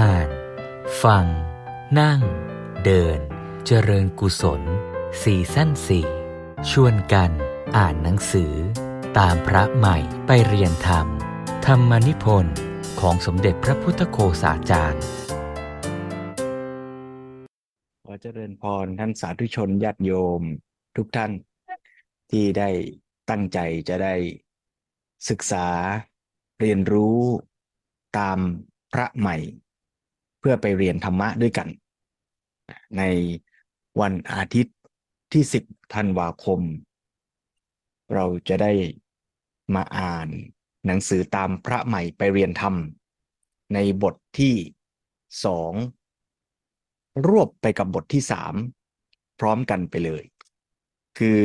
อ่าน ฟัง นั่ง เดิน เจริญกุศลสี่สั้นสี่ชวนกัน อ่านหนังสือ ตามพระใหม่ไปเรียนธรรม ธรรมนิพนธ์ของสมเด็จพระพุทธโฆษาจารย์ ขอเจริญพรท่านสาธุชนญาติโยม ทุกท่านที่ได้ตั้งใจจะได้ศึกษาเรียนรู้ตามพระใหม่ พื่อไปเรียนธรรมะด้วยกัน ในวันอาทิตย์ที่ 10 ธันวาคม เราจะได้มาอ่านหนังสือตามพระใหม่ไปเรียนธรรม ในบทที่สองรวบไปกับบทที่สามพร้อมกันไปเลย คือ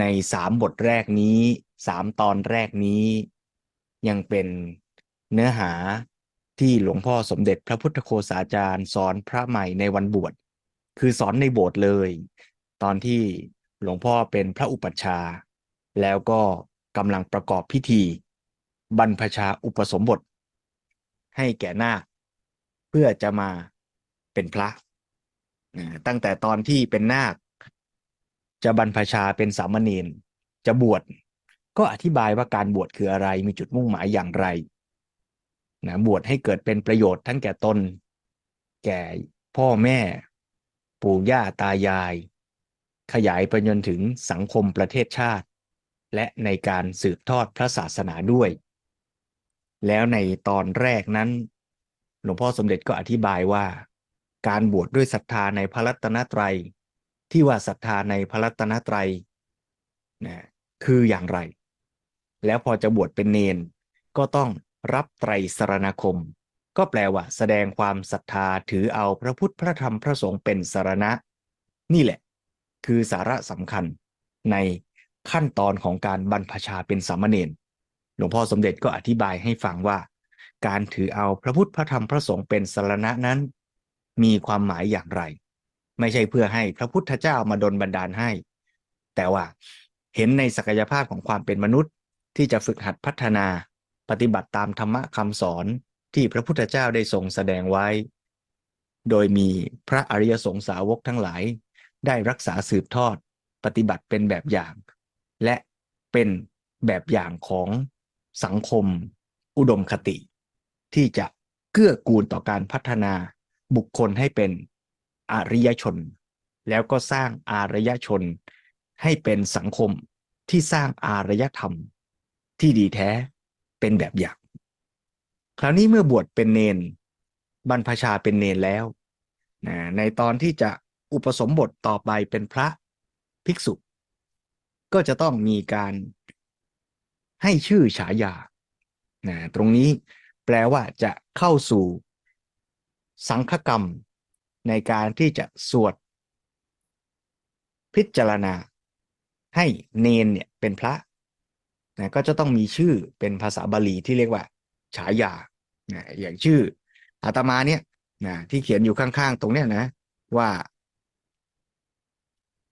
ในสามบทแรกนี้สามตอนแรกนี้ ยังเป็นเนื้อหา ที่หลวงพ่อสมเด็จพระพุทธโฆษาจารย์ สอนพระใหม่ในวันบวช คือสอนในโบสถ์เลย ตอนที่หลวงพ่อเป็นพระอุปัชฌาย์แล้วก็กำลังประกอบพิธี บรรพชาอุปสมบท ให้แก่นาคเพื่อจะมาเป็นพระ ตั้งแต่ตอนที่เป็นนาค จะบรรพชาเป็นสามเณรจะบวชก็อธิบายว่าการบวชคืออะไรมีจุดมุ่งหมายอย่างไร นะบวชให้เกิดเป็นประโยชน์ทั้งแก่ตน แก่พ่อแม่ ปู่ย่าตายาย ขยายไปจนถึงสังคมประเทศชาติ และในการสืบทอดพระศาสนาด้วย แล้วในตอนแรกนั้น หลวงพ่อสมเด็จก็อธิบายว่า การบวชดด้วยศรัทธาในพระรัตนตรัย ที่ว่าศรัทธาในพระรัตนตรัยนะคืออย่างไร แล้วพอจะบวชเป็นเนนก็ต้อง รับไตรสรณคม ก็แปลว่า แสดงความศรัทธาถือเอาพระพุทธพระธรรมพระสงฆ์เป็นสรณะ นี่แหละ คือสาระสำคัญในขั้นตอนของการบรรพชาเป็นสามเณรหลวงพ่อสมเด็จก็อธิบายให้ฟังว่า การถือเอาพระพุทธพระธรรมพระสงฆ์เป็นสรณะนั้น มีความหมายอย่างไร ไม่ใช่เพื่อให้พระพุทธเจ้ามาดลบันดาลให้ แต่ว่าเห็นในศักยภาพของความเป็นมนุษย์ที่จะฝึกหัดพัฒนา ปฏิบัติตามธรรมะคำสอนที่พระพุทธเจ้าได้ทรงแสดงไว้ โดยมีพระอริยสงสาวกทั้งหลาย ได้รักษาสืบทอด ปฏิบัติเป็นแบบอย่าง และเป็นแบบอย่างของสังคม อุดมคติ ที่จะเกื้อกูลต่อการพัฒนาบุคคลให้เป็นอริยชน แล้วก็สร้างอารยชน ให้เป็นสังคมที่สร้างอารยธรรม ที่ดีแท้ เป็นแบบอย่าง คราวนี้เมื่อบวชเป็นเนน บรรพชาเป็นเนนแล้วนะในตอนที่จะอุปสมบทต่อไปเป็นพระภิกษุ ก็จะต้องมีการให้ชื่อฉายานะตรงนี้แปลว่าจะเข้าสู่สังฆกรรมในการที่จะสวด พิจารณา ให้เนนเนี่ยเป็นพระ นะก็จะต้องมีชื่อเป็นภาษาบาลีที่เรียกว่า ฉายานะอย่างชื่ออาตมาเนี่ยนะที่เขียนอยู่ข้างๆ ตรงเนี้ยนะ ว่า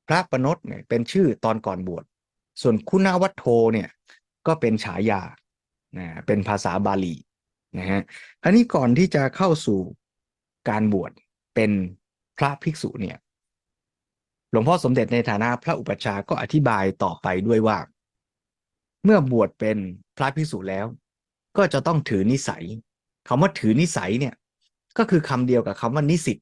พระปนตเนี่ยเป็นชื่อตอนก่อนบวชส่วนคุณวัตโทเนี่ยก็เป็นฉายานะเป็นภาษาบาลีนะฮะอันนี้ก่อนที่จะเข้าสู่การบวชเป็นพระภิกษุเนี่ยหลวงพ่อสมเด็จในฐานะพระอุปชาก็อธิบายต่อไปด้วยว่า เมื่อบวชเป็นพระภิกษุแล้ว ก็จะต้องถือนิสัยคำว่าถือนิสัยเนี่ย ก็คือคำเดียวกับคำว่านิสิต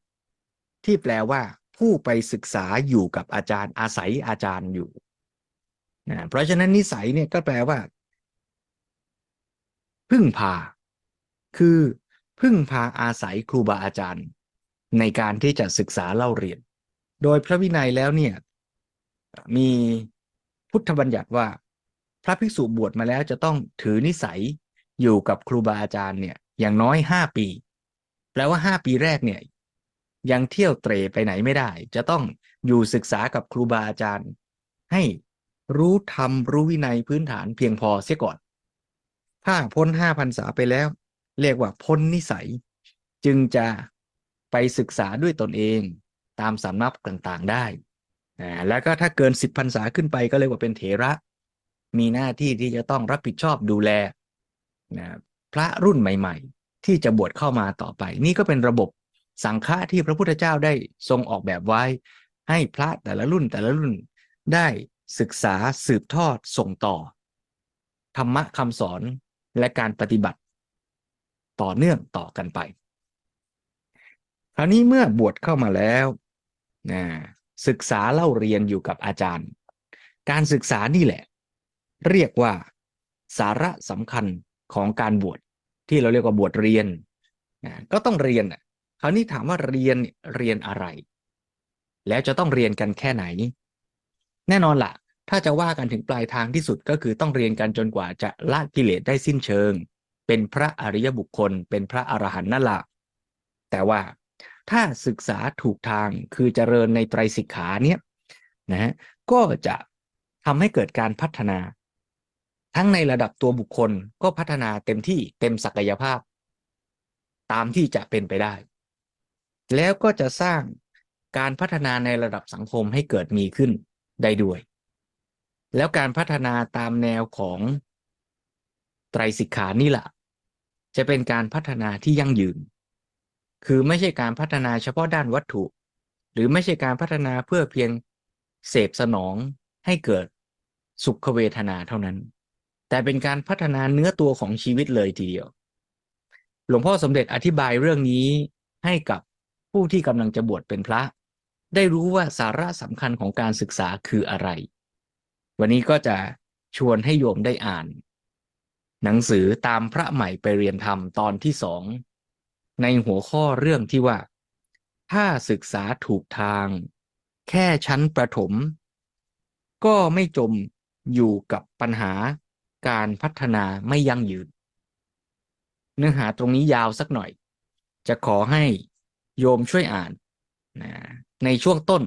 ที่แปลว่า ผู้ไปศึกษาอยู่กับอาจารย์ อาศัยอาจารย์อยู่นะเพราะฉะนั้นนิสัยเนี่ยก็แปลว่า พึ่งพา คือพึ่งพาอาศัยครูบาอาจารย์ ในการที่จะศึกษาเล่าเรียน โดยพระวินัยแล้วเนี่ย มีพุทธบัญญัติว่า พระภิกษุบวชมาแล้วจะต้องถือนิสัยอยู่กับครูบาอาจารย์เนี่ย อย่างน้อยห้าปี แปลว่าห้าปีแรกเนี่ย ยังเที่ยวเตรไปไหนไม่ได้ จะต้องอยู่ศึกษากับครูบาอาจารย์ ให้รู้ธรรมรู้วินัยพื้นฐานเพียงพอเสียก่อน ถ้าพ้นห้าพันษาไปแล้ว เรียกว่าพ้นนิสัย จึงจะไปศึกษาด้วยตนเองตามสำนักต่างๆได้ แล้วก็ถ้าเกินสิบพรรษาขึ้นไปก็เรียกว่าเป็นเถระ มีหน้าที่ที่จะต้องรับผิดชอบดูแลนะพระรุ่นใหม่ ๆ ที่จะบวชเข้ามาต่อไป นี่ก็เป็นระบบสังฆะที่พระพุทธเจ้าได้ทรงออกแบบไว้ ให้พระแต่ละรุ่นแต่ละรุ่นได้ศึกษาสืบทอดส่งต่อ ธรรมะคำสอนและการปฏิบัติ ต่อเนื่องต่อกันไป คราวนี้เมื่อบวชเข้ามาแล้วนะศึกษาเล่าเรียนอยู่กับอาจารย์ การศึกษานี่แหละ เรียกว่า สาระสำคัญของการบวชที่เราเรียกว่าบวชเรียนก็ต้องเรียนคราวนี้ถามว่าเรียนเรียนอะไร แล้วจะต้องเรียนกันแค่ไหน แน่นอนละ่ะ ถ้าจะว่ากันถึงปลายทางที่สุดก็คือต้องเรียนกันจนกว่าจะละกิเลสได้สิ้นเชิง เป็นพระอริยบุคคล เป็นพระอรหันต์นั่นละแต่ว่าถ้าศึกษาถูกทางคือเจริญในไตรสิกขาเนี่ยนะก็จะทำให้เกิดการพัฒนา ทั้งในระดับตัวบุคคลก็พัฒนาเต็มที่เต็มศักยภาพ ตามที่จะเป็นไปได้ แล้วก็จะสร้างการพัฒนาในระดับสังคมให้เกิดมีขึ้นได้ด้วย แล้วการพัฒนาตามแนวของไตรสิกขานี่แหละจะเป็นการพัฒนาที่ยั่งยืน คือไม่ใช่การพัฒนาเฉพาะด้านวัตถุ หรือไม่ใช่การพัฒนาเพื่อเพียงเสพสนองให้เกิดสุขเวทนาเท่านั้น แต่เป็นการพัฒนาเนื้อตัวของชีวิตเลยทีเดียว หลวงพ่อสมเด็จอธิบายเรื่องนี้ให้กับผู้ที่กำลังจะบวชเป็นพระ ได้รู้ว่าสาระสำคัญของการศึกษาคืออะไร วันนี้ก็จะชวนให้โยมได้อ่าน หนังสือตามพระใหม่ไปเรียนธรรมตอนที่สอง ในหัวข้อเรื่องที่ว่า ถ้าศึกษาถูกทาง แค่ชั้นประถม ก็ไม่จมอยู่กับปัญหา การพัฒนาไม่ยั่งยืน เนื้อหาตรงนี้ยาวสักหน่อย จะขอให้โยมช่วยอ่านนะในช่วงต้น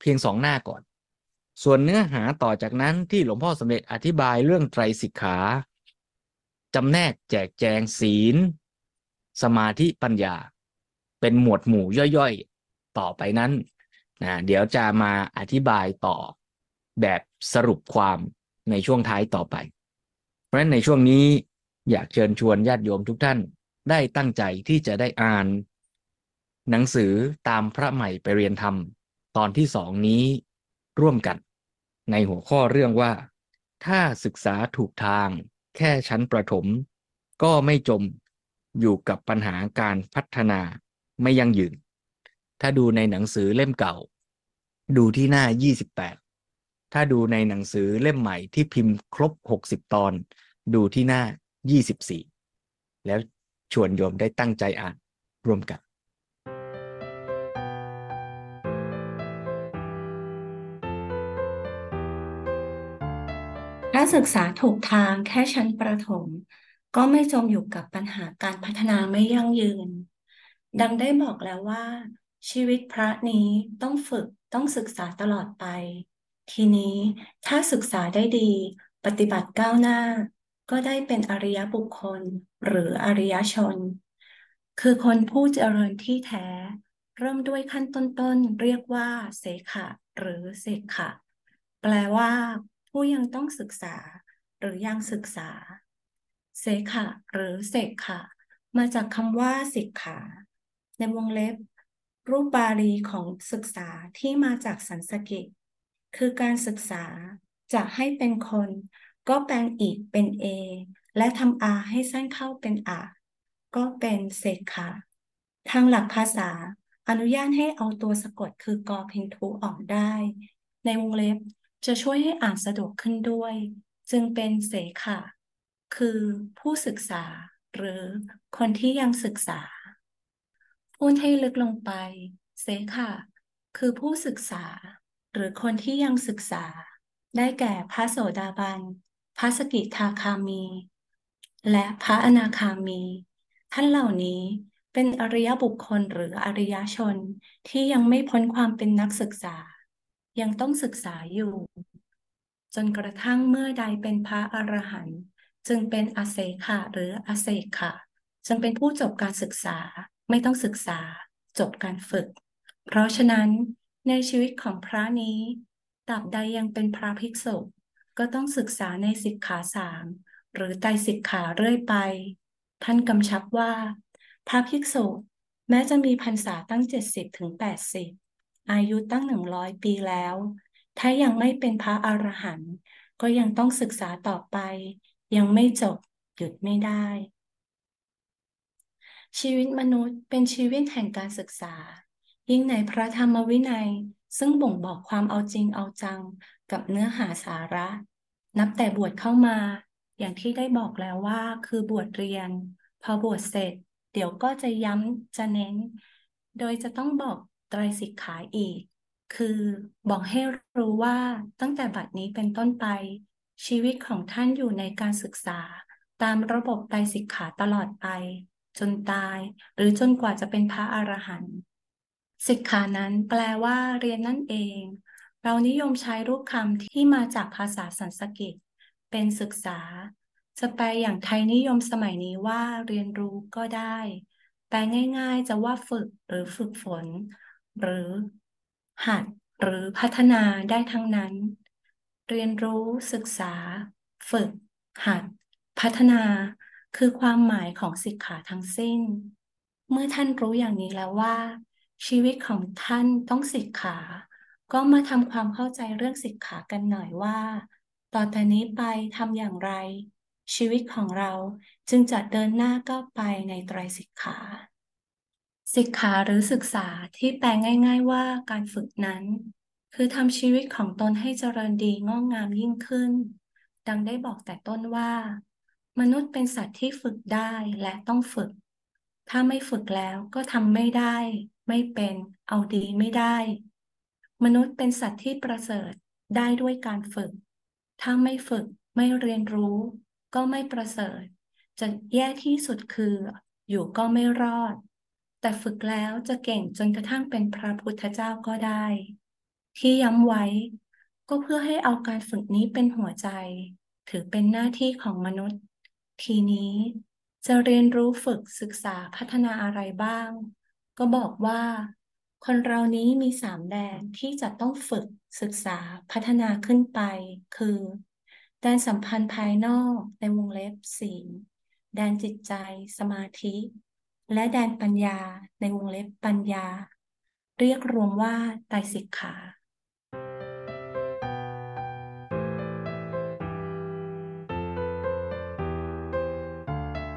เพียงสองหน้าก่อน ส่วนเนื้อหาต่อจากนั้นที่หลวงพ่อสมเด็จอธิบายเรื่องไตรสิกขาจำแนกแจกแจงศีล สมาธิปัญญา เป็นหมวดหมู่ย่อยๆ ต่อไปนั้นนะเดี๋ยวจะมาอธิบายต่อแบบสรุปความ ในช่วงท้ายต่อไป เพราะฉะนั้นในช่วงนี้อยากเชิญชวนญาติโยมทุกท่านได้ตั้งใจที่จะได้อ่าน หนังสือตามพระใหม่ไปเรียนธรรม ตอนที่สองนี้ร่วมกัน ในหัวข้อเรื่องว่า ถ้าศึกษาถูกทาง แค่ชั้นประถม ก็ไม่จมอยู่กับปัญหาการพัฒนาไม่ยั่งยืน ถ้าดูในหนังสือเล่มเก่า ดูที่หน้า 28 ถ้าดูในหนังสือเล่มใหม่ที่พิมพ์ครบ 60 ตอน ดูที่หน้า 24 แล้วชวนโยมได้ตั้งใจอ่านร่วมกัน ถ้าศึกษาถูกทางแค่ชั้นประถม ก็ไม่จมอยู่กับปัญหาการพัฒนาไม่ยั่งยืน ดังได้บอกแล้วว่า ชีวิตพระนี้ต้องฝึกต้องศึกษาตลอดไป ทีนี้ถ้าศึกษาได้ดี ปฏิบัติก้าวหน้า ก็ได้เป็นอริยบุคคล หรืออริยชน คือคนผู้เจริญที่แท้ เริ่มด้วยขั้นต้นๆ เรียกว่าเสขะ หรือเสกขะ แปลว่า ผู้ยังต้องศึกษา หรือยังศึกษา เสขะ หรือเสกขะ มาจากคำว่าสิกขา ในวงเล็บ รูปบาลีของศึกษาที่มาจากสันสกฤต คือการศึกษาจะให้เป็นคน ก็แปลงอิเป็นเอและทำอาให้สั้นเข้าเป็นอาก็เป็นเสกขะทางหลักภาษาอนุญาตให้เอาตัวสะกดคือกอเพนทูออกได้ ในวงเล็บจะช่วยให้อ่านสะดวกขึ้นด้วย จึงเป็นเสขะคือผู้ศึกษา หรือคนที่ยังศึกษา พูดให้ลึกลงไป เสค่ะคือผู้ศึกษา หรือคนที่ยังศึกษา ได้แก่พระโสดาบัน พระสกิทาคามี และพระอนาคามี ท่านเหล่านี้เป็นอริยบุคคลหรืออริยชนที่ยังไม่พ้นความเป็นนักศึกษา ยังต้องศึกษาอยู่ จนกระทั่งเมื่อใดเป็นพระอรหันต์จึงเป็นอาเซขะหรืออาเซขะจึงเป็นผู้จบการศึกษาไม่ต้องศึกษาจบการฝึก เพราะฉะนั้น ในชีวิตของพระนี้ตราบใดยังเป็นพระภิกษุ ก็ต้องศึกษาในสิกขาสามหรือไตสิกขาเรื่อยไป ท่านกำชับว่า พระภิกษุแม้จะมีพรรษาตั้งเจ็ดสิบถึงแปดสิบอายุตั้งหนึ่งร้อยปีแล้ว ถ้ายังไม่เป็นพระอรหันต์ก็ยังต้องศึกษาต่อไป ยังไม่จบหยุดไม่ได้ ชีวิตมนุษย์เป็นชีวิตแห่งการศึกษา ยิ่งในพระธรรมวินัย ซึ่งบ่งบอกความเอาจริงเอาจังกับเนื้อหาสาระ นับแต่บวชเข้ามา อย่างที่ได้บอกแล้วว่าคือบวชเรียน พอบวชเสร็จ เดี๋ยวก็จะย้ำจะเน้น โดยจะต้องบอกไตรสิกขาอีก คือบอกให้รู้ว่าตั้งแต่บัดนี้เป็นต้นไป ชีวิตของท่านอยู่ในการศึกษา ตามระบบไตรสิกขาตลอดไป จนตาย หรือจนกว่าจะเป็นพระอรหันต์ สิกขานั้นแปลว่าเรียนนั่นเอง เรานิยมใช้รูปคำที่มาจากภาษาสันสกฤต เป็นศึกษา จะแปลอย่างไทยนิยมสมัยนี้ว่าเรียนรู้ก็ได้ แปลง่าย ๆ จะว่าฝึกหรือฝึกฝน หรือ หัด หรือพัฒนาได้ทั้งนั้น เรียนรู้ศึกษา ฝึก หัด พัฒนา คือความหมายของสิกขาทั้งสิ้น เมื่อท่านรู้อย่างนี้แล้วว่า ชีวิตของท่านต้องสิกขา ก็มาทำความเข้าใจเรื่องสิกขากันหน่อยว่า ต่อแต่นี้ไปทำอย่างไร ชีวิตของเราจึงจะเดินหน้าก้าวไปในไตรสิกขา สิกขาหรือศึกษาที่แปลง่าย ๆว่าการฝึกนั้น คือทำชีวิตของตนให้เจริญดีงอกงามยิ่งขึ้น ดังได้บอกแต่ต้นว่า มนุษย์เป็นสัตว์ที่ฝึกได้และต้องฝึก ถ้าไม่ฝึกแล้วก็ทำไม่ได้ ไม่เป็นเอาดีไม่ได้ มนุษย์เป็นสัตว์ที่ประเสริฐได้ด้วยการฝึก ถ้าไม่ฝึกไม่เรียนรู้ ก็ไม่ประเสริฐ จะแย่ที่สุดคือ อยู่ก็ไม่รอด แต่ฝึกแล้วจะเก่งจนกระทั่งเป็นพระพุทธเจ้าก็ได้ ที่ย้ำไว้ ก็เพื่อให้เอาการฝึกนี้เป็นหัวใจ ถือเป็นหน้าที่ของมนุษย์ ทีนี้จะเรียนรู้ฝึกศึกษาพัฒนาอะไรบ้าง ก็บอกว่าคนเรานี้มีสามแดนที่จะต้องฝึกศึกษาพัฒนาขึ้นไป คือ แดนสัมพันธ์ภายนอกในวงเล็บศีลแดนจิตใจสมาธิ และแดนปัญญาในวงเล็บปัญญา เรียกรวมว่าไตรสิกขา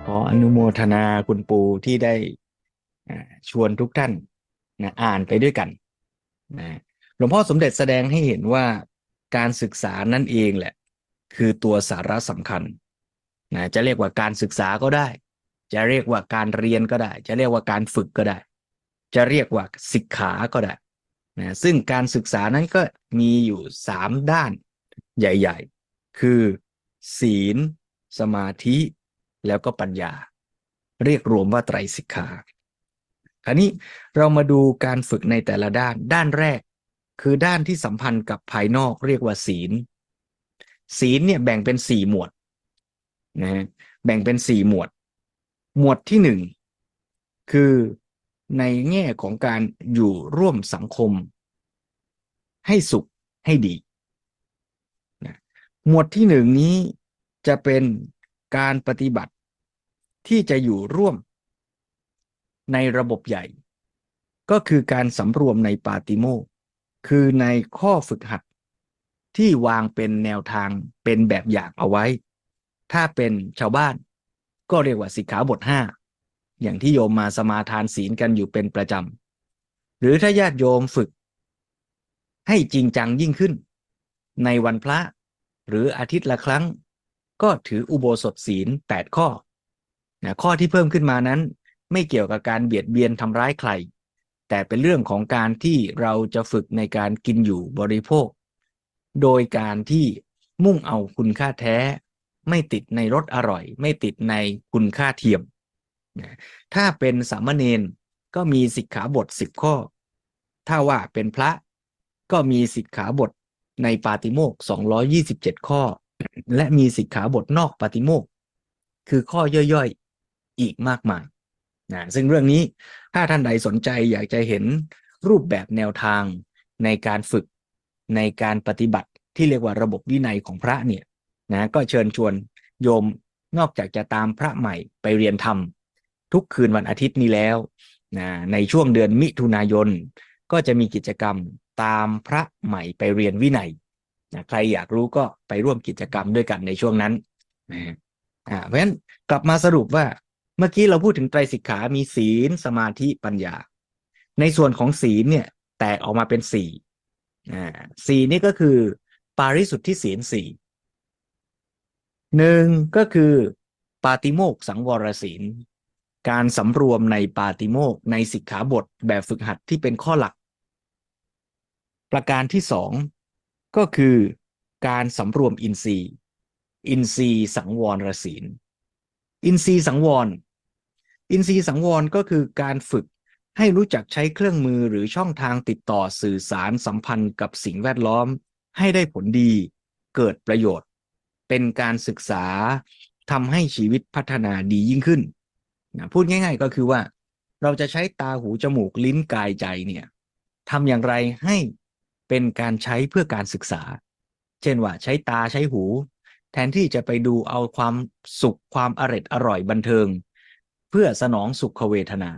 ขออนุโมทนาคุณปูที่ได้ ชวนทุกท่านนะอ่านไปด้วยกันนะหลวงพ่อสมเด็จแสดงให้เห็นว่าการศึกษานั่นเองแหละ คือตัวสาระสำคัญนะจะเรียกว่าการศึกษาก็ได้ จะเรียกว่าการเรียนก็ได้ จะเรียกว่าการฝึกก็ได้ จะเรียกว่าศิกขาก็ได้นะซึ่งการศึกษานั้นก็มีอยู่สามด้านใหญ่ ๆ คือ ศีล สมาธิ แล้วก็ปัญญา เรียกรวมว่าไตรสิกขา คราวนี้เรามาดูการฝึกในแต่ละด้าน ด้านแรก คือด้านที่สัมพันธ์กับภายนอกเรียกว่าศีล ศีลเนี่ยแบ่งเป็นสี่หมวดนะฮะแบ่งเป็นสี่หมวด หมวดที่หนึ่งคือในแง่ของการอยู่ร่วมสังคม ให้สุขให้ดีนะหมวดที่หนึ่งนี้จะเป็นการปฏิบัติที่จะอยู่ร่วม ในระบบใหญ่ ก็คือการสำรวมในปาติโมคือในข้อฝึกหัดที่วางเป็นแนวทางเป็นแบบอย่างเอาไว้ ถ้าเป็นชาวบ้าน ก็เรียกว่าสิกขาบทห้าอย่างที่โยมมาสมาทานศีลกันอยู่เป็นประจำ หรือถ้าญาติโยมฝึก ให้จริงจังยิ่งขึ้น ในวันพระหรืออาทิตย์ละครั้ง ก็ถืออุโบสถศีล 8 ข้อนะข้อที่เพิ่มขึ้นมานั้น ไม่เกี่ยวกับการเบียดเบียนทำร้ายใคร แต่เป็นเรื่องของการที่เราจะฝึกในการกินอยู่บริโภค โดยการที่มุ่งเอาคุณค่าแท้ ไม่ติดในรสอร่อย ไม่ติดในคุณค่าเทียม ถ้าเป็นสามเณรก็มีสิกขาบท10ข้อ ถ้าว่าเป็นพระก็มีสิกขาบทในปาติโมกข์227 ข้อ และมีสิกขาบทนอกปาติโมกข์คือข้อย่อยๆ อีกมากมาย นะซึ่งเรื่องนี้ถ้าท่านใดสนใจอยากจะเห็นรูปแบบแนวทางในการฝึกในการปฏิบัติที่เรียกว่าระบบวินัยของพระเนี่ยนะก็เชิญชวนโยมนอกจากจะตามพระใหม่ไปเรียนธรรม ทุกคืนวันอาทิตย์นี้แล้วนะในช่วงเดือนมิถุนายน ก็จะมีกิจกรรมตามพระใหม่ไปเรียนวินัยนะใครอยากรู้ก็ไปร่วมกิจกรรมด้วยกันในช่วงนั้นนะเพราะฉะนั้นกลับมาสรุปว่า เมื่อกี้เราพูดถึงไตรสิกขา มีศีล สมาธิ ปัญญา ในส่วนของศีลเนี่ย แตกออกมาเป็นสี่อ่าสี่นี่ก็คือ ปาริสุทธิศีลสี่หนึ่งก็คือ ปาติโมกขสังวรศีล การสำรวมในปาติโมกข์ในสิกขาบทแบบฝึกหัดที่เป็นข้อหลัก ประการที่สองก็คือการสำรวมอินทรีย์ อินทรีย์สังวรศีล อินทรีย์สังวร อินทรีย์สังวรก็คือการฝึกให้รู้จักใช้เครื่องมือหรือช่องทางติดต่อสื่อสารสัมพันธ์กับสิ่งแวดล้อม ให้ได้ผลดี เกิดประโยชน์ เป็นการศึกษาทำให้ชีวิตพัฒนาดียิ่งขึ้นนะพูดง่าย ๆ ก็คือว่า เราจะใช้ตาหูจมูกลิ้นกายใจเนี่ยทำอย่างไรให้เป็นการใช้เพื่อการศึกษา เช่นว่าใช้ตาใช้หู แทนที่จะไปดูเอาความสุขความอร็ดอร่อยบันเทิง พื่อสนองสุขเวทนา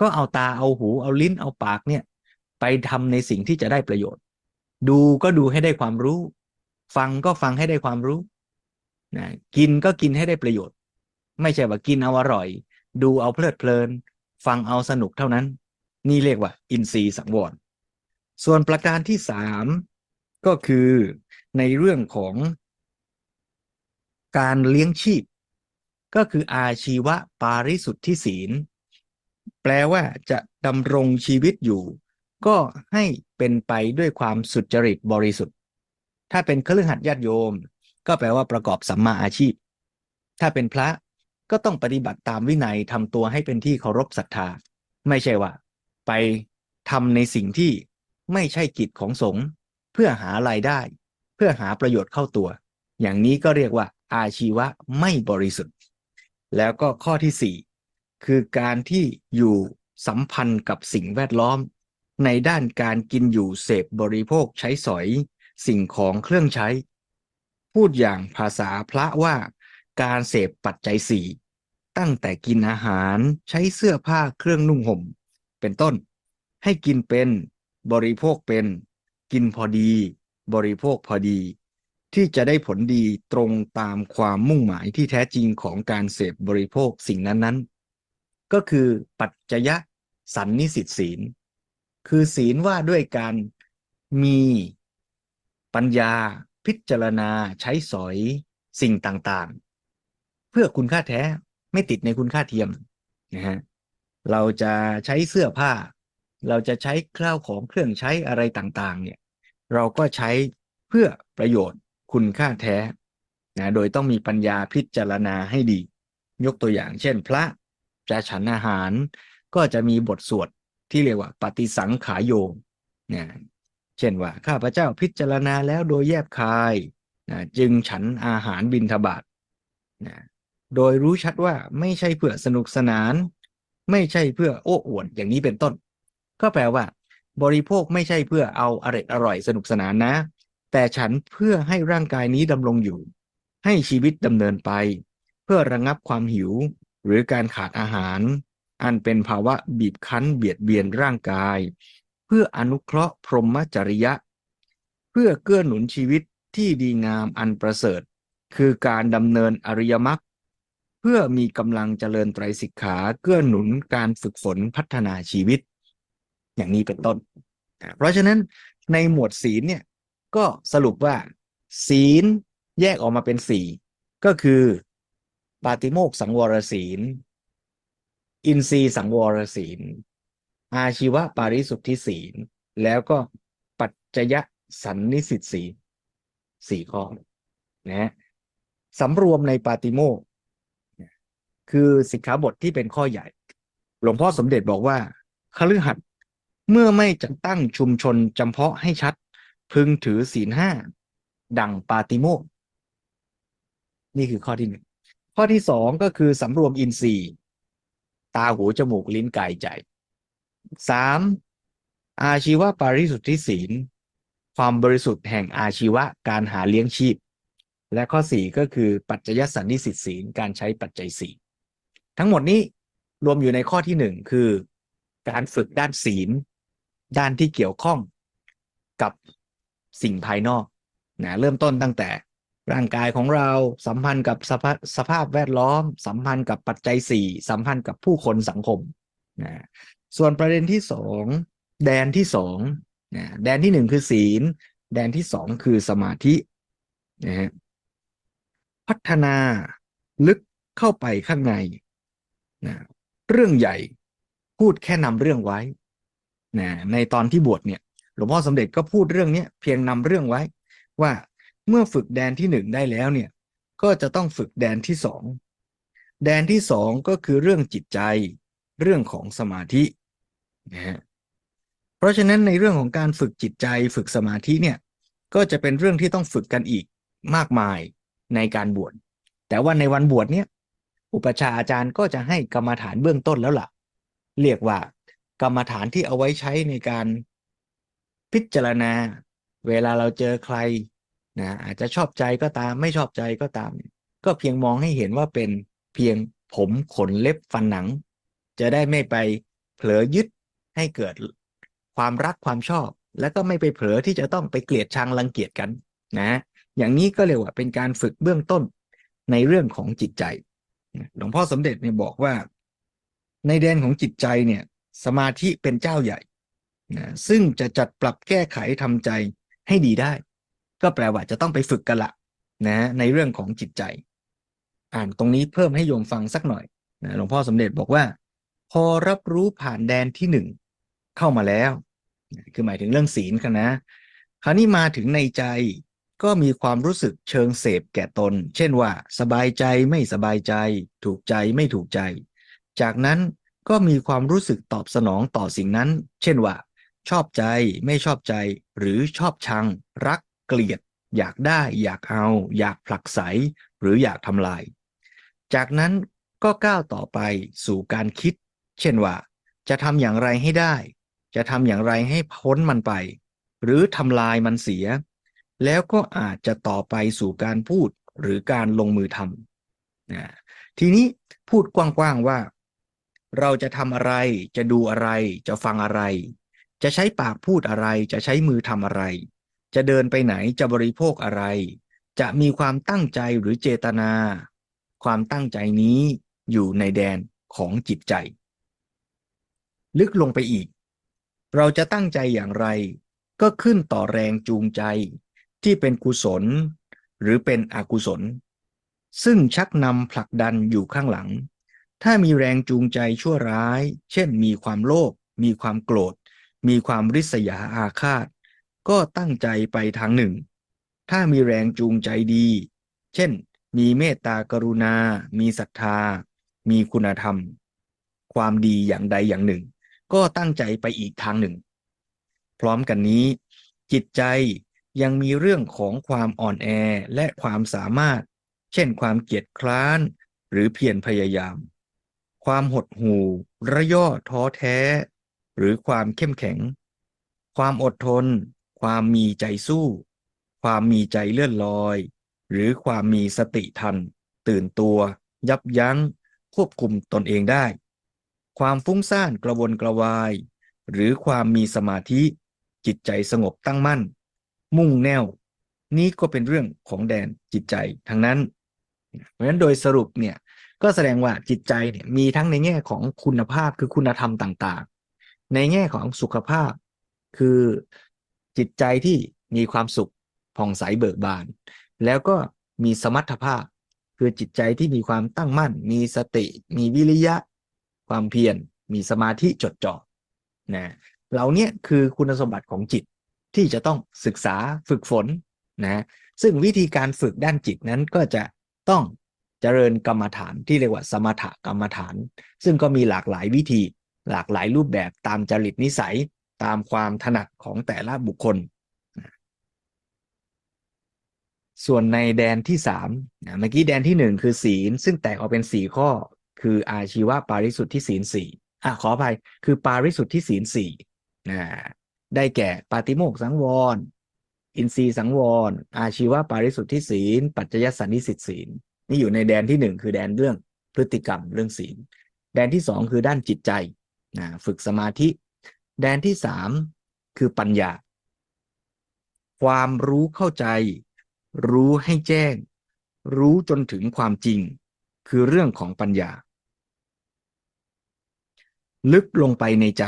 ก็เอาตาเอาหูเอาลิ้นเอาปากเนี่ย ไปทำในสิ่งที่จะได้ประโยชน์ ดูก็ดูให้ได้ความรู้ ฟังก็ฟังให้ได้ความรู้นะกินก็กินให้ได้ประโยชน์ ไม่ใช่ว่ากินเอาอร่อย ดูเอาเพลิดเพลิน ฟังเอาสนุกเท่านั้น นี่เรียกว่า อินทรีย์สังวรส่วนประการที่สามก็คือในเรื่องของการเลี้ยงชีพ ก็คืออาชีวะปาริสุทธิศีล แปลว่าจะดำรงชีวิตอยู่ ก็ให้เป็นไปด้วยความสุจริตบริสุทธิ์ ถ้าเป็นเครือขัดญาติโยม ก็แปลว่าประกอบสัมมาอาชีพ ถ้าเป็นพระก็ต้องปฏิบัติตามวินัยทำตัวให้เป็นที่เคารพศรัทธา ไม่ใช่ว่า ไปทำในสิ่งที่ไม่ใช่กิจของสงฆ์เพื่อหารายได้ เพื่อหาประโยชน์เข้าตัว อย่างนี้ก็เรียกว่าอาชีวะไม่บริสุทธิ์ แล้วก็ข้อที่สี่คือการที่อยู่สัมพันธ์กับสิ่งแวดล้อม ในด้านการกินอยู่เสพบริโภคใช้สอย สิ่งของเครื่องใช้ พูดอย่างภาษาพระว่าการเสพปัจจัยสี่ตั้งแต่กินอาหารใช้เสื้อผ้าเครื่องนุ่งห่ม เป็นต้น ให้กินเป็น บริโภคเป็น กินพอดี บริโภคพอดี ที่จะได้ผลดีตรงตามความมุ่งหมายที่แท้จริงของการเสพบริโภคสิ่งนั้นๆ ก็คือปัจจยสันนิสิตศีล คือศีลว่าด้วยการมีปัญญาพิจารณาใช้สอยสิ่งต่างๆ เพื่อคุณค่าแท้ไม่ติดในคุณค่าเทียมนะฮะเราจะใช้เสื้อผ้า เราจะใช้เครื่องของเครื่องใช้อะไรต่างๆ เนี่ย เราก็ใช้เพื่อประโยชน์ คุณค่าแท้นะโดยต้องมีปัญญาพิจารณาให้ดี ยกตัวอย่างเช่น พระจะฉันอาหาร ก็จะมีบทสวดที่เรียกว่าปฏิสังขายโยมนะเช่นว่าข้าพเจ้าพิจารณาแล้วโดยแยบคายนะจึงฉันอาหารบินทบาทนะโดยรู้ชัดว่าไม่ใช่เพื่อสนุกสนาน ไม่ใช่เพื่อโอ้อวดอย่างนี้เป็นต้น ก็แปลว่า บริโภคไม่ใช่เพื่อเอาอร่อยอร่อยสนุกสนานนะ แต่ฉันเพื่อให้ร่างกายนี้ดำรงอยู่ ให้ชีวิตดำเนินไป เพื่อระงงับความหิว หรือการขาดอาหาร อันเป็นภาวะบีบคั้นเบียดเบียนร่างกาย เพื่ออนุเคราะห์พรหมจริยะ เพื่อเกื้อหนุนชีวิตที่ดีงามอันประเสริฐ คือการดำเนินอริยมรรคเพื่อมีกำลังเจริญไตรสิกขาเกื้อหนุนการฝึกฝนพัฒนาชีวิต อย่างนี้เป็นต้น เพราะฉะนั้นในหมวดศีลเนี่ย ก็สรุปว่า ศีลแยกออกมาเป็นสี่ก็คือปาติโมกสังวรศีล อินทรีสังวรศีล อาชีวะปาริสุทธิศีล แล้วก็ปัจจยสันนิสิตศีลสี่ข้อนะสำรวมในปาติโมกคือสิกขาบทที่เป็นข้อใหญ่ หลวงพ่อสมเด็จบอกว่าคฤหัสถ์เมื่อไม่จัดตั้งชุมชนจำเพาะให้ชัด พึงถือศีลห้าดังปาติโมกนี่คือข้อที่หนึ่งข้อที่สองก็คือสำรวมอินทรีย์ตาหูจมูกลิ้นกายใจสามอาชีวะปาริสุทธิศีล ความบริสุทธิ์แห่งอาชีวะการหาเลี้ยงชีพ และข้อสี่ก็คือปัจจยสันนิสิตศีลการใช้ปัจจัยสี่ทั้งหมดนี้รวมอยู่ในข้อที่หนึ่งคือ การฝึกด้านศีล ด้านที่เกี่ยวข้องกับ สิ่งภายนอกนะเริ่มต้นตั้งแต่ร่างกายของเราสัมพันธ์กับสภาสภาพแวดล้อม สัมพันธ์กับปัจจัยสี่สัมพันธ์กับผู้คนสังคมนะส่วนประเด็นที่สองแดนที่สองนะแดนที่หนึ่งคือศีล แดนที่สองคือสมาธินะฮะพัฒนาลึกเข้าไปข้างในนะเรื่องใหญ่พูดแค่นำเรื่องไว้นะในตอนที่บวชเนี่ย หลวงพ่อสมเด็จก็พูดเรื่องนี้เพียงนำเรื่องไว้ ว่าเมื่อฝึกแดนที่หนึ่งได้แล้วเนี่ยก็จะต้องฝึกแดนที่สองแดนที่สองก็คือเรื่องจิตใจเรื่องของสมาธินะฮะเพราะฉะนั้นในเรื่องของการฝึกจิตใจฝึกสมาธิเนี่ยก็จะเป็นเรื่องที่ต้องฝึกกันอีกมากมายในการบวชแต่ว่าในวันบวชเนี่ยอุปชาอาจารย์ก็จะให้กรรมฐานเบื้องต้นแล้วล่ะ เรียกว่ากรรมฐานที่เอาไว้ใช้ในการ พิจารณา เวลาเราเจอใครนะอาจจะชอบใจก็ตามไม่ชอบใจก็ตาม ก็เพียงมองให้เห็นว่าเป็นเพียงผมขนเล็บฟันหนัง จะได้ไม่ไปเผลอยึดให้เกิดความรักความชอบ แล้วก็ไม่ไปเผลอที่จะต้องไปเกลียดชังรังเกียจกันนะอย่างนี้ก็เรียกว่าเป็นการฝึกเบื้องต้นในเรื่องของจิตใจหลวงพ่อสมเด็จเนี่ยบอกว่า ในแดนของจิตใจเนี่ย สมาธิเป็นเจ้าใหญ่ นะซึ่งจะจัดปรับแก้ไขทำใจให้ดีได้ ก็แปลว่าจะต้องไปฝึกกันละนะในเรื่องของจิตใจ อ่านตรงนี้เพิ่มให้โยมฟังสักหน่อยนะหลวงพ่อสมเด็จบอกว่า พอรับรู้ผ่านแดนที่หนึ่งเข้ามาแล้วคือหมายถึงเรื่องศีลกันนะ คราวนี้มาถึงในใจก็มีความรู้สึกเชิงเสพแก่ตน เช่นว่า สบายใจไม่สบายใจ ถูกใจไม่ถูกใจ จากนั้นก็มีความรู้สึกตอบสนองต่อสิ่งนั้น เช่นว่า ชอบใจ ไม่ชอบใจ หรือชอบชัง รักเกลียด อยากได้ อยากเอา อยากผลักไส หรืออยากทำลาย จากนั้นก็ก้าวต่อไปสู่การคิด เช่นว่า จะทำอย่างไรให้ได้ จะทำอย่างไรให้พ้นมันไป หรือทำลายมันเสีย แล้วก็อาจจะต่อไปสู่การพูดหรือการลงมือทำนะทีนี้พูดกว้างๆว่า เราจะทำอะไร จะดูอะไร จะฟังอะไร จะใช้ปากพูดอะไร จะใช้มือทำอะไร จะเดินไปไหนจะบริโภคอะไร จะมีความตั้งใจหรือเจตนา ความตั้งใจนี้อยู่ในแดนของจิตใจ ลึกลงไปอีก เราจะตั้งใจอย่างไร ก็ขึ้นต่อแรงจูงใจ ที่เป็นกุศล หรือเป็นอกุศล ซึ่งชักนำผลักดันอยู่ข้างหลัง ถ้ามีแรงจูงใจชั่วร้าย เช่นมีความโลภมีความโกรธ มีความริษยาอาฆาต ก็ตั้งใจไปทางหนึ่ง ถ้ามีแรงจูงใจดี เช่น มีเมตตากรุณา มีศรัทธา มีคุณธรรม ความดีอย่างใดอย่างหนึ่ง ก็ตั้งใจไปอีกทางหนึ่ง พร้อมกันนี้ จิตใจยังมีเรื่องของความอ่อนแอและความสามารถ เช่น ความเกียจคร้าน หรือเพียรพยายาม ความหดหู่ ระย่อท้อแท้ หรือความเข้มแข็ง ความอดทน ความมีใจสู้ ความมีใจเลื่อนลอย หรือความมีสติทัน ตื่นตัว ยับยั้ง ควบคุมตนเองได้ ความฟุ้งซ่านกระวนกระวาย หรือความมีสมาธิ จิตใจสงบตั้งมั่น มุ่งแนว นี้ก็เป็นเรื่องของแดนจิตใจทั้งนั้น เพราะฉะนั้นโดยสรุปเนี่ยก็แสดงว่าจิตใจเนี่ยมีทั้งในแง่ของคุณภาพคือคุณธรรมต่าง ในแง่ของสุขภาพ คือจิตใจที่มีความสุขผ่องใสเบิกบาน แล้วก็มีสมรรถภาพ คือจิตใจที่มีความตั้งมั่น มีสติ มีวิริยะ ความเพียรมีสมาธิจดจ่อนะเหล่านี้คือคุณสมบัติของจิตที่จะต้องศึกษาฝึกฝนนะซึ่งวิธีการฝึกด้านจิตนั้นก็จะต้องเจริญกรรมฐานที่เรียกว่าสมถกรรมฐาน ซึ่งก็มีหลากหลายวิธี หลากหลายรูปแบบตามจริตนิสัยตามความถนัดของแต่ละบุคคล ส่วนในแดนที่สามเมื่อกี้แดนที่หนึ่งคือศีล ซึ่งแตกออกเป็นสี่ข้อ คืออาชีวะปาริสุทธิศีลสี่อะขออภัยคือปาริสุทธิศีลสี่นะได้แก่ปาติโมกสังวร อินทรีย์สังวร อาชีวะปาริสุทธิศีล ปัจจยสันนิสิตศีล นี่อยู่ในแดนที่หนึ่งคือแดนเรื่องพฤติกรรมเรื่องศีล แดนที่สองคือด้านจิตใจ นะฝึกสมาธิ แดนที่สามคือปัญญา ความรู้เข้าใจ รู้ให้แจ้ง รู้จนถึงความจริง คือเรื่องของปัญญา ลึกลงไปในใจ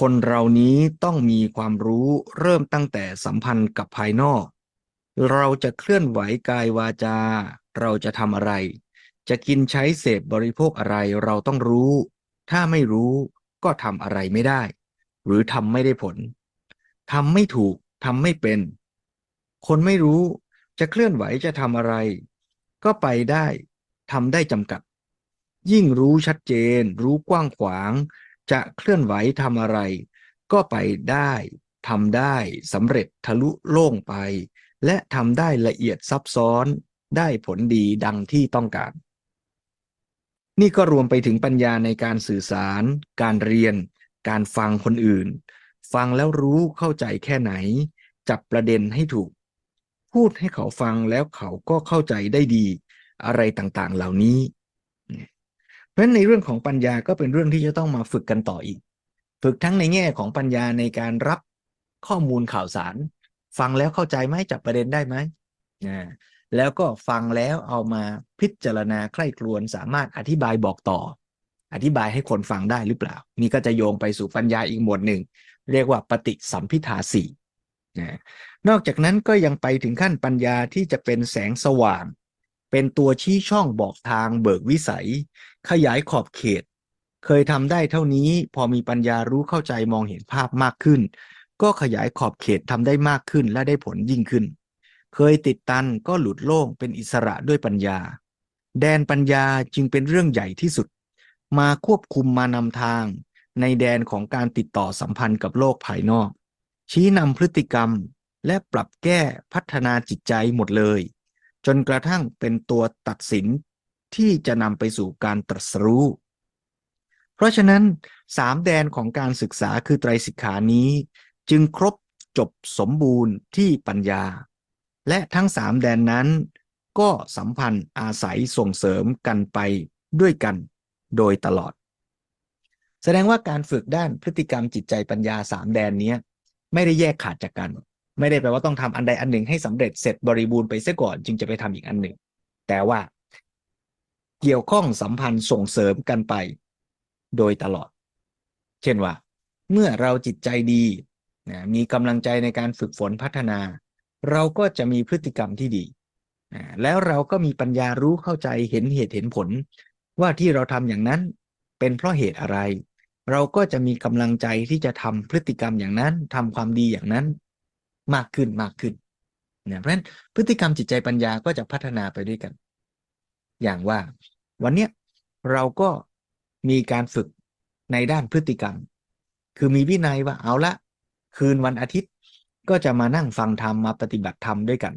คนเรานี้ต้องมีความรู้เริ่มตั้งแต่สัมพันธ์กับภายนอก เราจะเคลื่อนไหวกายวาจา เราจะทำอะไร จะกินใช้เสพบริโภคอะไรเราต้องรู้ ถ้าไม่รู้ก็ทำอะไรไม่ได้ หรือทำไม่ได้ผลทำไม่ถูกทำไม่เป็น คนไม่รู้จะเคลื่อนไหวจะทำอะไร ก็ไปได้ทำได้จำกัด ยิ่งรู้ชัดเจน รู้กว้างขวาง จะเคลื่อนไหวทำอะไร ก็ไปได้ทำได้สำเร็จทะลุโล่งไป และทำได้ละเอียดซับซ้อนได้ผลดีดังที่ต้องการ นี่ก็รวมไปถึงปัญญาในการสื่อสาร การเรียน การฟังคนอื่น ฟังแล้วรู้เข้าใจแค่ไหน จับประเด็นให้ถูก พูดให้เขาฟังแล้วเขาก็เข้าใจได้ดี อะไรต่างๆ เหล่านี้ เพราะฉะนั้นในเรื่องของปัญญาก็เป็นเรื่องที่จะต้องมาฝึกกันต่ออีก ฝึกทั้งในแง่ของปัญญาในการรับข้อมูลข่าวสาร ฟังแล้วเข้าใจไหมจับประเด็นได้ไหม แล้วก็ฟังแล้วเอามาพิจารณาใคร่ครวญสามารถอธิบายบอกต่อ อธิบายให้คนฟังได้หรือเปล่า นี่ก็จะโยงไปสู่ปัญญาอีกหมวดหนึ่ง เรียกว่าปฏิสัมพิทาสีนะนอกจากนั้นก็ยังไปถึงขั้นปัญญาที่จะเป็นแสงสว่าง เป็นตัวชี้ช่องบอกทางเบิกวิสัย ขยายขอบเขต เคยทำได้เท่านี้พอมีปัญญารู้เข้าใจมองเห็นภาพมากขึ้น ก็ขยายขอบเขตทำได้มากขึ้นและได้ผลยิ่งขึ้น เคยติดตันก็หลุดโล่งเป็นอิสระด้วยปัญญา แดนปัญญาจึงเป็นเรื่องใหญ่ที่สุด มาควบคุมมานำทาง ในแดนของการติดต่อสัมพันธ์กับโลกภายนอก ชี้นำพฤติกรรมและปรับแก้พัฒนาจิตใจหมดเลย จนกระทั่งเป็นตัวตัดสินที่จะนำไปสู่การตรัสรู้ เพราะฉะนั้นสามแดนของการศึกษาคือไตรสิกขานี้ จึงครบจบสมบูรณ์ที่ปัญญา และทั้งสามแดนนั้นก็สัมพันธ์อาศัยส่งเสริมกันไปด้วยกันโดยตลอด แสดงว่าการฝึกด้านพฤติกรรมจิตใจปัญญาสามแดนนี้ไม่ได้แยกขาดจากกัน ไม่ได้แปลว่าต้องทำอันใดอันหนึ่งให้สำเร็จเสร็จบริบูรณ์ไปเสียก่อนจึงจะไปทำอีกอันหนึ่ง แต่ว่าเกี่ยวข้องสัมพันธ์ส่งเสริมกันไป โดยตลอด เช่นว่า เมื่อเราจิตใจดีนะมีกำลังใจในการฝึกฝนพัฒนา เราก็จะมีพฤติกรรมที่ดี แล้วเราก็มีปัญญารู้เข้าใจเห็นเหตุเห็นผล ว่าที่เราทำอย่างนั้นเป็นเพราะเหตุอะไร เราก็จะมีกำลังใจที่จะทำพฤติกรรมอย่างนั้นทำความดีอย่างนั้น มากขึ้นมากขึ้นนะเพราะฉะนั้นพฤติกรรมจิตใจปัญญาก็จะพัฒนาไปด้วยกัน อย่างว่าวันเนี้ยเราก็มีการฝึกในด้านพฤติกรรม คือมีวินัยว่าเอาละคืนวันอาทิตย์ ก็จะมานั่งฟังธรรมมาปฏิบัติธรรมด้วยกัน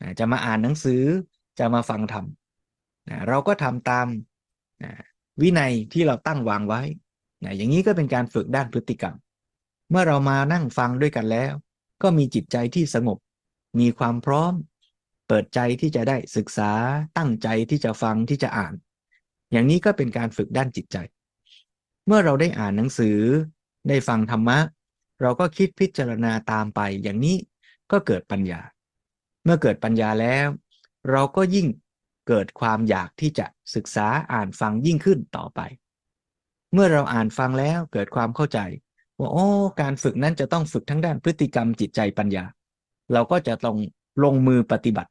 นะจะมาอ่านหนังสือจะมาฟังธรรมนะเราก็ทำตามนะวินัยที่เราตั้งวางไว้นะอย่างนี้ก็เป็นการฝึกด้านพฤติกรรม เมื่อเรามานั่งฟังด้วยกันแล้ว ก็มีจิตใจที่สงบ มีความพร้อม เปิดใจที่จะได้ศึกษาตั้งใจที่จะฟังที่จะอ่าน อย่างนี้ก็เป็นการฝึกด้านจิตใจ เมื่อเราได้อ่านหนังสือ ได้ฟังธรรมะ เราก็คิดพิจารณาตามไป อย่างนี้ก็เกิดปัญญา เมื่อเกิดปัญญาแล้ว เราก็ยิ่งเกิดความอยากที่จะศึกษาอ่านฟังยิ่งขึ้นต่อไป เมื่อเราอ่านฟังแล้วเกิดความเข้าใจ ว่าโอ้การฝึกนั้นจะต้องฝึกทั้งด้านพฤติกรรมจิตใจปัญญา เราก็จะต้องลงมือปฏิบัติ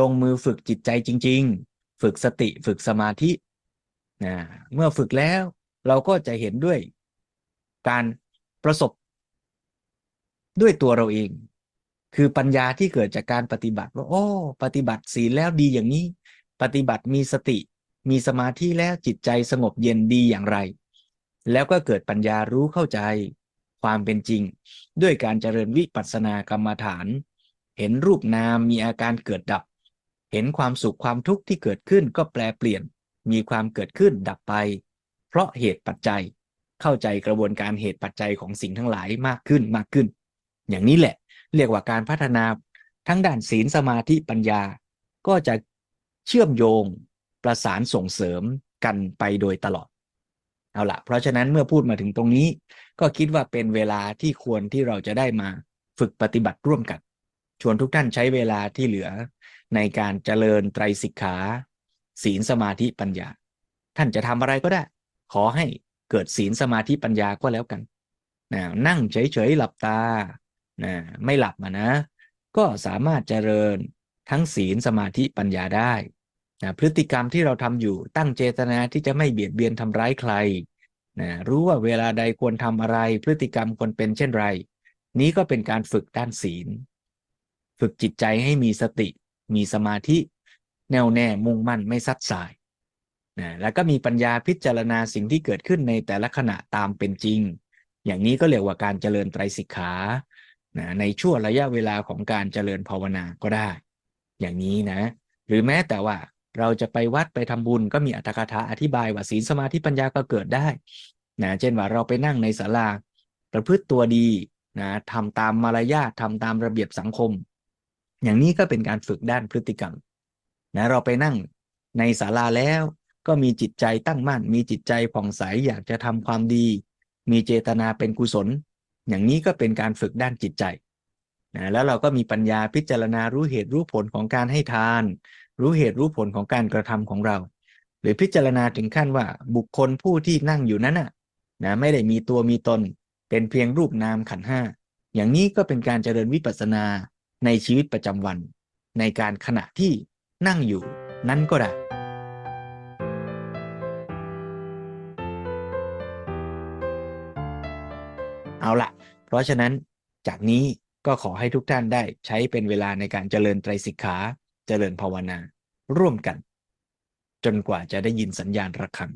ลงมือฝึกจิตใจจริง ๆ ฝึกสติฝึกสมาธินะเมื่อฝึกแล้วเราก็จะเห็นด้วยการประสบ ด้วยตัวเราเอง คือปัญญาที่เกิดจากการปฏิบัติว่าโอ้ ปฏิบัติศีลแล้วดีอย่างนี้ ปฏิบัติมีสติ มีสมาธิแล้วจิตใจสงบเย็นดีอย่างไร แล้วก็เกิดปัญญารู้เข้าใจความเป็นจริง ด้วยการเจริญวิปัสสนากรรมฐาน เห็นรูปนามมีอาการเกิดดับ เห็นความสุขความทุกข์ที่เกิดขึ้นก็แปลเปลี่ยน มีความเกิดขึ้นดับไป เพราะเหตุปัจจัยเข้าใจกระบวนการเหตุปัจจัยของสิ่งทั้งหลายมากขึ้นมากขึ้น อย่างนี้แหละ เรียกว่าการพัฒนาทั้งด้านศีลสมาธิปัญญา ก็จะเชื่อมโยงประสานส่งเสริมกันไปโดยตลอด เอาละเพราะฉะนั้นเมื่อพูดมาถึงตรงนี้ ก็คิดว่าเป็นเวลาที่ควรที่เราจะได้มาฝึกปฏิบัติร่วมกัน ชวนทุกท่านใช้เวลาที่เหลือ ในการเจริญไตรสิกขา ศีลสมาธิปัญญา ท่านจะทำอะไรก็ได้ ขอให้เกิดศีลสมาธิปัญญาก็แล้วกันนะนั่งเฉยๆหลับตา นะไม่หลับมานะ ก็สามารถเจริญทั้งศีลสมาธิปัญญาได้นะพฤติกรรมที่เราทำอยู่ตั้งเจตนาที่จะไม่เบียดเบียนทำร้ายใครนะรู้ว่าเวลาใดควรทำอะไร พฤติกรรมควรเป็นเช่นไร นี้ก็เป็นการฝึกด้านศีล ฝึกจิตใจให้มีสติ มีสมาธิ แน่วแน่มุ่งมั่นไม่ซัดสายนะแล้วก็มีปัญญาพิจารณาสิ่งที่เกิดขึ้นในแต่ละขณะตามเป็นจริง อย่างนี้ก็เรียกว่าการเจริญไตรสิกขา นะในช่วงระยะเวลาของการเจริญภาวนาก็ได้ อย่างนี้นะ หรือแม้แต่ว่าเราจะไปวัดไปทำบุญก็มีอัตถกถาอธิบายว่าศีลสมาธิปัญญาก็เกิดได้นะเช่นว่าเราไปนั่งในศาลาประพฤติตัวดีนะทำตามมารยาททำตามระเบียบสังคม อย่างนี้ก็เป็นการฝึกด้านพฤติกรรมนะเราไปนั่งในศาลาแล้ว ก็มีจิตใจตั้งมั่น มีจิตใจผ่องใสอยากจะทำความดี มีเจตนาเป็นกุศล อย่างนี้ก็เป็นการฝึกด้านจิตใจนะแล้วเราก็มีปัญญาพิจารณารู้เหตุรู้ผลของการให้ทาน รู้เหตุรู้ผลของการกระทำของเรา หรือพิจารณาถึงขั้นว่าบุคคลผู้ที่นั่งอยู่นั้นน่ะนะไม่ได้มีตัวมีตน เป็นเพียงรูปนามขันห้าอย่างนี้ก็เป็นการเจริญวิปัสสนาในชีวิตประจำวัน ในการขณะที่นั่งอยู่นั้นก็ได้ เอาละเพราะฉะนั้นจากนี้ก็ขอให้ทุกท่านได้ใช้เป็นเวลาในการเจริญไตรสิกขาเจริญภาวนา ร่วมกัน จนกว่าจะได้ยินสัญญาณระฆัง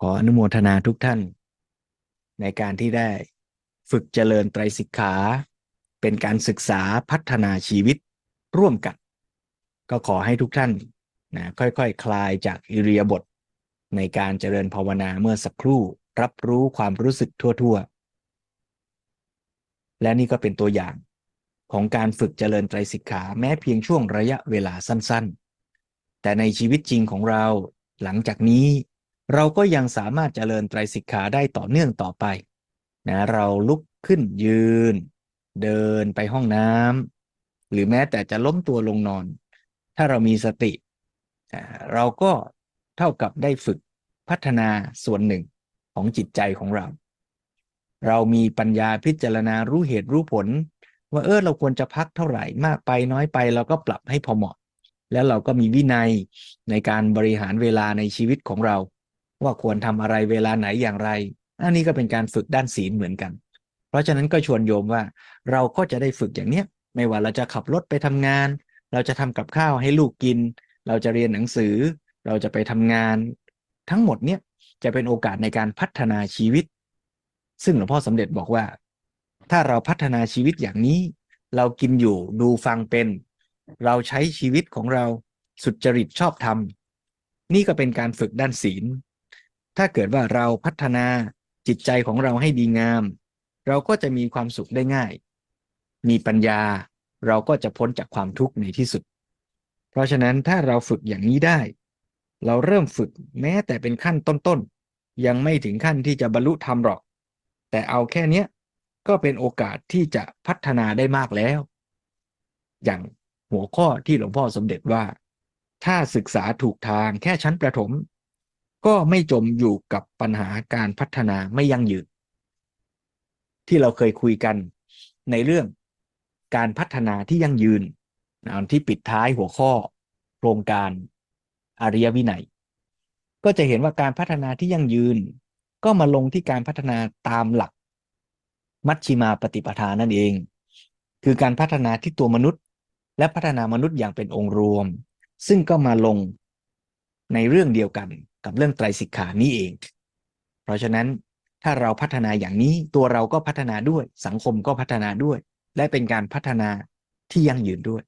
ขออนุโมทนาทุกท่าน ในการที่ได้ฝึกเจริญไตรสิกขา เป็นการศึกษาพัฒนาชีวิตร่วมกัน ก็ขอให้ทุกท่านนะค่อยๆคคลายจากอิริยาบถในการเจริญภาวนาเมื่อสักครู่รับรู้ความรู้สึกทั่วๆ และนี่ก็เป็นตัวอย่างของการฝึกเจริญไตรสิกขาแม้เพียงช่วงระยะเวลาสั้นๆ แต่ในชีวิตจริงของเราหลังจากนี้ เราก็ยังสามารถเจริญไตรสิกขาได้ต่อเนื่องต่อไปนะเราลุกขึ้นยืน เดินไปห้องน้ำหรือแม้แต่จะล้มตัวลงนอน ถ้าเรามีสติ เราก็เท่ากับได้ฝึกพัฒนาส่วนหนึ่งของจิตใจของเรา เรามีปัญญาพิจารณารู้เหตุรู้ผล ว่าเออเราควรจะพักเท่าไหร่มากไปน้อยไป เราก็ปรับให้พอเหมาะ แล้วเราก็มีวินัยในการบริหารเวลาในชีวิตของเรา ว่าควรทำอะไรเวลาไหนอย่างไรอันนี้ก็เป็นการฝึกด้านศีลเหมือนกัน เพราะฉะนั้นก็ชวนโยมว่าเราก็จะได้ฝึกอย่างเนี้ยไม่ว่าเราจะขับรถไปทำงาน เราจะทำกับข้าวให้ลูกกิน เราจะเรียนหนังสือ เราจะไปทำงาน ทั้งหมดเนี้ยจะเป็นโอกาสในการพัฒนาชีวิต ซึ่งหลวงพ่อสมเด็จบอกว่า ถ้าเราพัฒนาชีวิตอย่างนี้ เรากินอยู่ดูฟังเป็น เราใช้ชีวิตของเราสุจริตชอบธรรมนี่ก็เป็นการฝึกด้านศีล ถ้าเกิดว่าเราพัฒนาจิตใจของเราให้ดีงาม เราก็จะมีความสุขได้ง่าย มีปัญญาเราก็จะพ้นจากความทุกข์ในที่สุด เพราะฉะนั้นถ้าเราฝึกอย่างนี้ได้ เราเริ่มฝึกแม้แต่เป็นขั้นต้นๆ ยังไม่ถึงขั้นที่จะบรรลุธรรมหรอก แต่เอาแค่เนี้ยก็เป็นโอกาสที่จะพัฒนาได้มากแล้ว อย่างหัวข้อที่หลวงพ่อสมเด็จว่า ถ้าศึกษาถูกทางแค่ชั้นประถม ก็ไม่จมอยู่กับปัญหาการพัฒนาไม่ยั่งยืน ที่เราเคยคุยกันในเรื่องการพัฒนาที่ยั่งยืนที่ปิดท้ายหัวข้อโครงการอริยวินัย ก็จะเห็นว่าการพัฒนาที่ยั่งยืน ก็มาลงที่การพัฒนาตามหลัก มัชชิมาปฏิปทานั่นเอง คือการพัฒนาที่ตัวมนุษย์ และพัฒนามนุษย์อย่างเป็นองค์รวม ซึ่งก็มาลงในเรื่องเดียวกัน กับเรื่องไตรสิกขานี้เอง เพราะฉะนั้นถ้าเราพัฒนาอย่างนี้ตัวเราก็พัฒนาด้วยสังคมก็พัฒนาด้วย และเป็นการพัฒนาที่ยั่งยืนด้วย